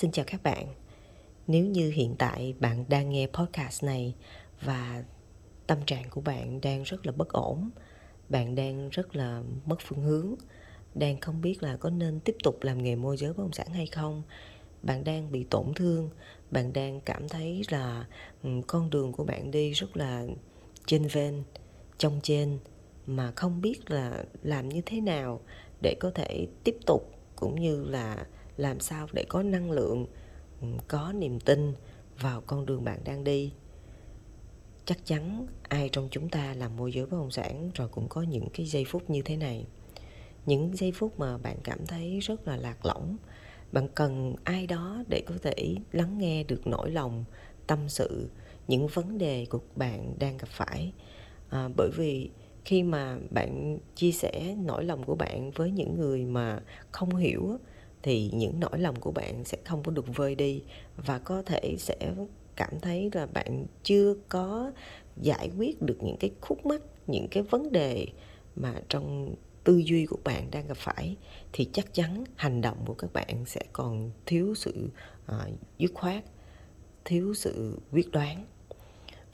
Xin chào các bạn. Nếu như hiện tại bạn đang nghe podcast này và tâm trạng của bạn đang rất là bất ổn, bạn đang rất là mất phương hướng, đang không biết là có nên tiếp tục làm nghề môi giới bất động sản hay không, bạn đang bị tổn thương, bạn đang cảm thấy là con đường của bạn đi rất là trên ven, trong trên mà không biết là làm như thế nào để có thể tiếp tục cũng như là làm sao để có năng lượng có niềm tin vào con đường bạn đang đi? Chắc chắn ai trong chúng ta làm môi giới bất động sản rồi cũng có những cái giây phút như thế này. Những giây phút mà bạn cảm thấy rất là lạc lõng. Bạn cần ai đó để có thể lắng nghe được nỗi lòng tâm sự những vấn đề của bạn đang gặp phải. À, bởi vì khi mà bạn chia sẻ nỗi lòng của bạn với những người mà không hiểu thì những nỗi lòng của bạn sẽ không có được vơi đi và có thể sẽ cảm thấy là bạn chưa có giải quyết được những cái khúc mắc những cái vấn đề mà trong tư duy của bạn đang gặp phải thì chắc chắn hành động của các bạn sẽ còn thiếu sự uh, dứt khoát thiếu sự quyết đoán.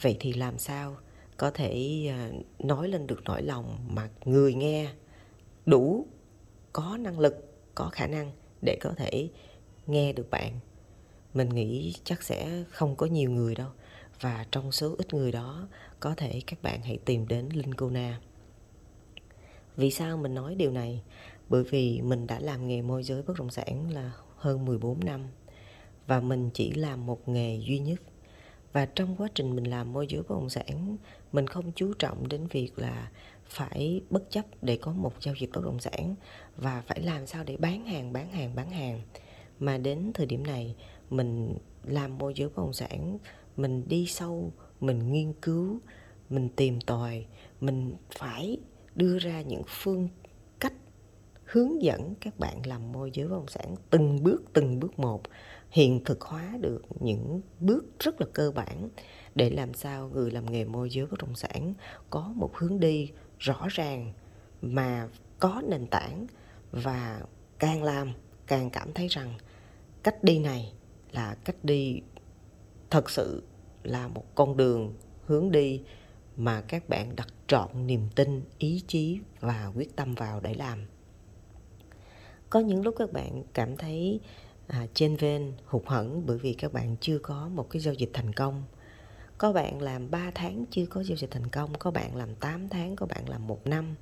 Vậy thì làm sao có thể uh, nói lên được nỗi lòng mà người nghe đủ có năng lực có khả năng để có thể nghe được bạn. Mình nghĩ chắc sẽ không có nhiều người đâu. Và trong số ít người đó, có thể các bạn hãy tìm đến linh cô na. Vì sao mình nói điều này? Bởi vì mình đã làm nghề môi giới bất động sản là hơn 14 năm. Và mình chỉ làm một nghề duy nhất. Và trong quá trình mình làm môi giới bất động sản, mình không chú trọng đến việc là phải bất chấp để có một giao dịch bất động sản và phải làm sao để bán hàng bán hàng bán hàng. Mà đến thời điểm này, mình làm môi giới bất động sản, mình đi sâu, mình nghiên cứu, mình tìm tòi, mình phải đưa ra những phương cách hướng dẫn các bạn làm môi giới bất động sản từng bước từng bước một, hiện thực hóa được những bước rất là cơ bản để làm sao người làm nghề môi giới bất động sản có một hướng đi rõ ràng mà có nền tảng và càng làm càng cảm thấy rằng cách đi này là cách đi thật sự là một con đường hướng đi mà các bạn đặt trọn niềm tin ý chí và quyết tâm vào để làm. Có những lúc các bạn cảm thấy à, trên ven hụt hẫng bởi vì các bạn chưa có một cái giao dịch thành công có bạn làm 3 tháng chưa có giao dịch thành công, có bạn làm 8 tháng, có bạn làm một năm.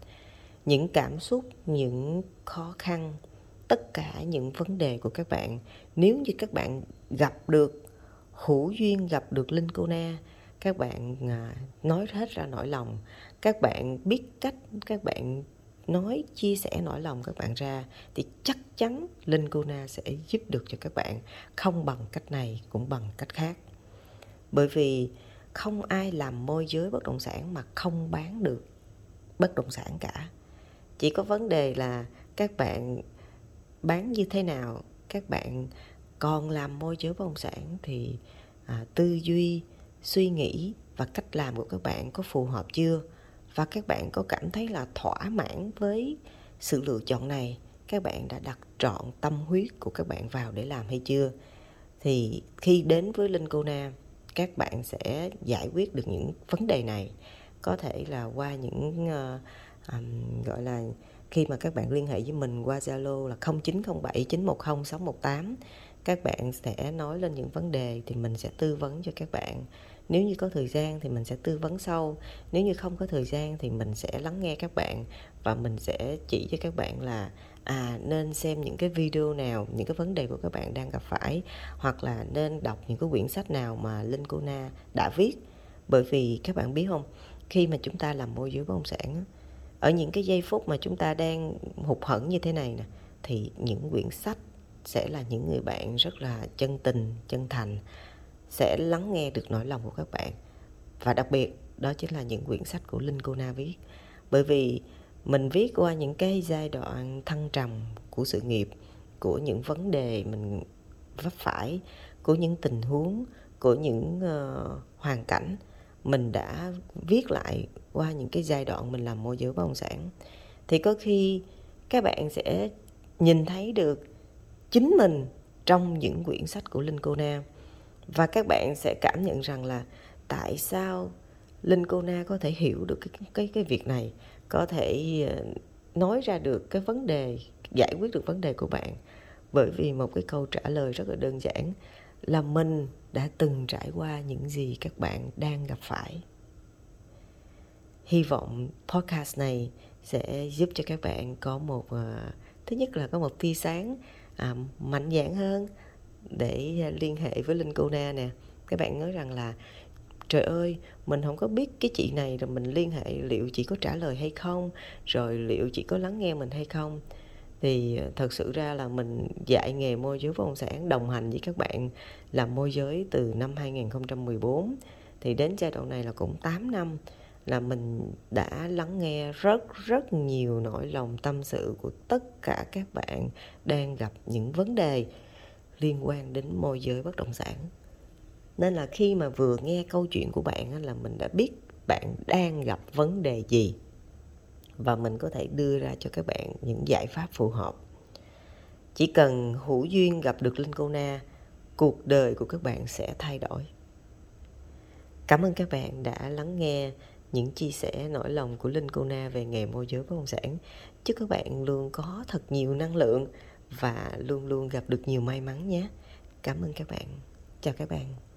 Những cảm xúc, những khó khăn, tất cả những vấn đề của các bạn, nếu như các bạn gặp được, hữu duyên gặp được linh cô na, các bạn à, nói hết ra nỗi lòng. Các bạn biết cách, các bạn nói, chia sẻ nỗi lòng các bạn ra, thì chắc chắn linh cô na sẽ giúp được cho các bạn. Không bằng cách này, cũng bằng cách khác. Bởi vì không ai làm môi giới bất động sản mà không bán được bất động sản cả. Chỉ có vấn đề là các bạn bán như thế nào các bạn còn làm môi giới bất động sản thì à, tư duy suy nghĩ và cách làm của các bạn có phù hợp chưa? Và các bạn có cảm thấy là thỏa mãn với sự lựa chọn này? Các bạn đã đặt trọn tâm huyết của các bạn vào để làm hay chưa? Thì khi đến với linh cô Nam các bạn sẽ giải quyết được những vấn đề này. Có thể là qua những uh, um, gọi là khi mà các bạn liên hệ với mình qua Zalo là 0907 910 618 các bạn sẽ nói lên những vấn đề thì mình sẽ tư vấn cho các bạn nếu như có thời gian thì mình sẽ tư vấn sâu, nếu như không có thời gian thì mình sẽ lắng nghe các bạn và mình sẽ chỉ cho các bạn là à nên xem những cái video nào, những cái vấn đề của các bạn đang gặp phải hoặc là nên đọc những cái quyển sách nào mà linh cô na đã viết. Bởi vì các bạn biết không, khi mà chúng ta làm môi giới bất động sản ở những cái giây phút mà chúng ta đang hụt hẫng như thế này nè, thì những quyển sách sẽ là những người bạn rất là chân tình, chân thành sẽ lắng nghe được nỗi lòng của các bạn. Và đặc biệt đó chính là những quyển sách của linh cô na viết. Bởi vì mình viết qua những cái giai đoạn thăng trầm của sự nghiệp của những vấn đề mình vấp phải của những tình huống của những uh, hoàn cảnh mình đã viết lại qua những cái giai đoạn mình làm môi giới bất động sản. Thì có khi các bạn sẽ nhìn thấy được chính mình trong những quyển sách của Linh Cô Nam và các bạn sẽ cảm nhận rằng là tại sao Linh Cô Na có thể hiểu được cái cái cái việc này, có thể ờ, nói ra được cái vấn đề, giải quyết được vấn đề của bạn. Bởi vì một cái câu trả lời rất là đơn giản là mình đã từng trải qua những gì các bạn đang gặp phải. Hy vọng podcast này sẽ giúp cho các bạn có một ờ, thứ nhất là có một tia sáng à, mạnh dạn hơn để à, liên hệ với linh cô na nè. Các bạn nói rằng là, trời ơi, mình không có biết cái chị này rồi mình liên hệ liệu chị có trả lời hay không, rồi liệu chị có lắng nghe mình hay không. Thì à, thật sự ra là mình dạy nghề môi giới bất động sản, đồng hành với các bạn làm môi giới từ năm 2014 thì đến giai đoạn này là cũng 8 năm là mình đã lắng nghe rất rất nhiều nỗi lòng tâm sự của tất cả các bạn đang gặp những vấn đề liên quan đến môi giới bất động sản. Nên là khi mà vừa nghe câu chuyện của bạn là mình đã biết bạn đang gặp vấn đề gì. Và mình có thể đưa ra cho các bạn những giải pháp phù hợp. Chỉ cần hữu duyên gặp được linh cô na, cuộc đời của các bạn sẽ thay đổi. Cảm ơn các bạn đã lắng nghe những chia sẻ nỗi lòng của linh cô na về nghề môi giới bất động sản. Chúc các bạn luôn có thật nhiều năng lượng và luôn luôn gặp được nhiều may mắn nhé. Cảm ơn các bạn. Chào các bạn.